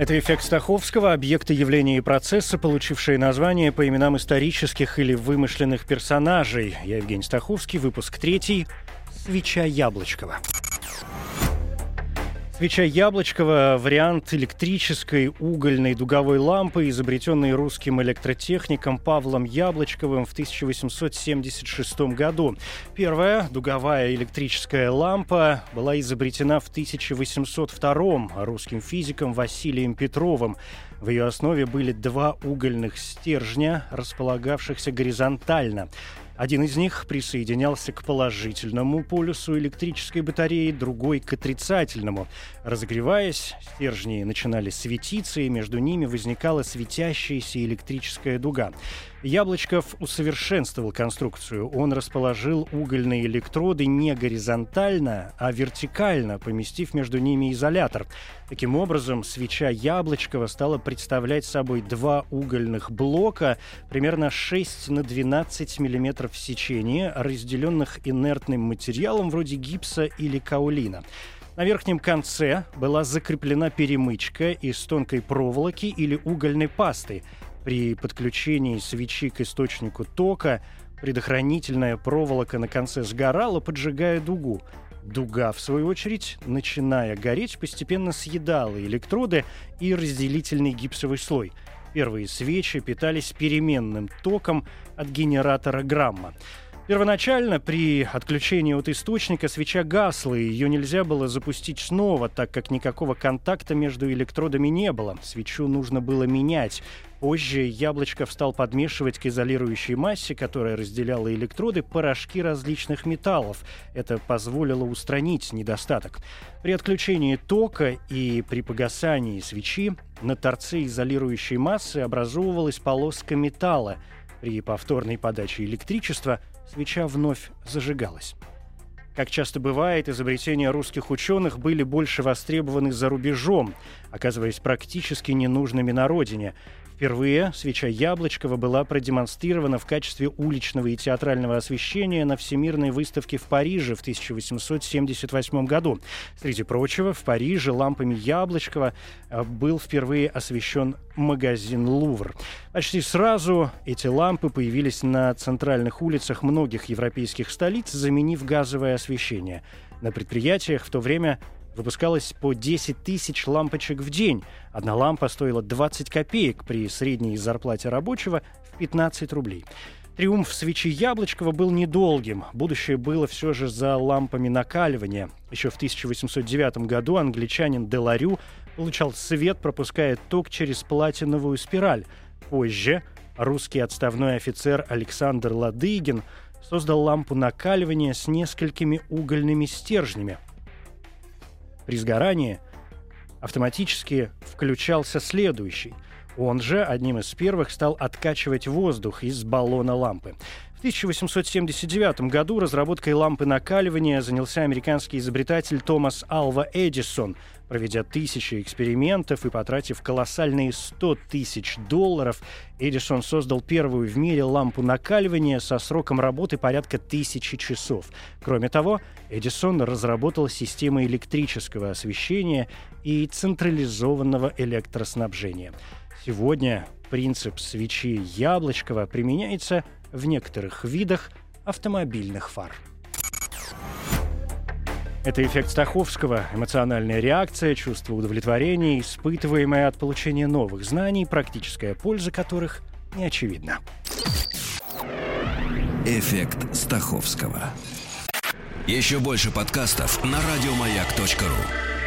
Это эффект Стаховского, объекты явления и процесса, получившие название по именам исторических или вымышленных персонажей. Я Евгений Стаховский, выпуск третий. Свеча Яблочкова. Свеча Яблочкова – вариант электрической угольной дуговой лампы, изобретенной русским электротехником Павлом Яблочковым в 1876 году. Первая дуговая электрическая лампа была изобретена в 1802 русским физиком Василием Петровым. В ее основе были два угольных стержня, располагавшихся горизонтально. Один из них присоединялся к положительному полюсу электрической батареи, другой — к отрицательному. Разогреваясь, стержни начинали светиться, и между ними возникала светящаяся электрическая дуга. Яблочков усовершенствовал конструкцию. Он расположил угольные электроды не горизонтально, а вертикально, поместив между ними изолятор. Таким образом, свеча Яблочкова стала представлять собой два угольных блока примерно 6 на 12 мм в сечении, разделенных инертным материалом вроде гипса или каолина. На верхнем конце была закреплена перемычка из тонкой проволоки или угольной пасты – при подключении свечи к источнику тока предохранительная проволока на конце сгорала, поджигая дугу. Дуга, в свою очередь, начиная гореть, постепенно съедала электроды и разделительный гипсовый слой. Первые свечи питались переменным током от генератора грамма. Первоначально при отключении от источника свеча гасла, и ее нельзя было запустить снова, так как никакого контакта между электродами не было. Свечу нужно было менять. Позже Яблочков стал подмешивать к изолирующей массе, которая разделяла электроды, порошки различных металлов. Это позволило устранить недостаток. При отключении тока и при погасании свечи на торце изолирующей массы образовывалась полоска металла. При повторной подаче электричества свеча вновь зажигалась. Как часто бывает, изобретения русских ученых были больше востребованы за рубежом, оказываясь практически ненужными на родине. Впервые свеча Яблочкова была продемонстрирована в качестве уличного и театрального освещения на Всемирной выставке в Париже в 1878 году. Среди прочего, в Париже лампами Яблочкова э, был впервые освещен магазин «Лувр». Почти сразу эти лампы появились на центральных улицах многих европейских столиц, заменив газовое освещение. На предприятиях в то время выпускалось по 10 тысяч лампочек в день. Одна лампа стоила 20 копеек при средней зарплате рабочего в 15 рублей. Триумф свечи Яблочкова был недолгим. Будущее было все же за лампами накаливания. Еще в 1809 году англичанин Деларю получал свет, пропуская ток через платиновую спираль. Позже русский отставной офицер Александр Ладыгин создал лампу накаливания с несколькими угольными стержнями – при сгорании автоматически включался следующий. Он же одним из первых стал откачивать воздух из баллона лампы. В 1879 году разработкой лампы накаливания занялся американский изобретатель Томас Алва Эдисон – Проведя тысячи экспериментов и потратив колоссальные 100 тысяч долларов, Эдисон создал первую в мире лампу накаливания со сроком работы порядка тысячи часов. Кроме того, Эдисон разработал системы электрического освещения и централизованного электроснабжения. Сегодня принцип свечи Яблочкова применяется в некоторых видах автомобильных фар. Это эффект Стаховского, эмоциональная реакция, чувство удовлетворения, испытываемое от получения новых знаний, практическая польза которых не очевидна. Эффект Стаховского. Еще больше подкастов на радиомаяк.ру.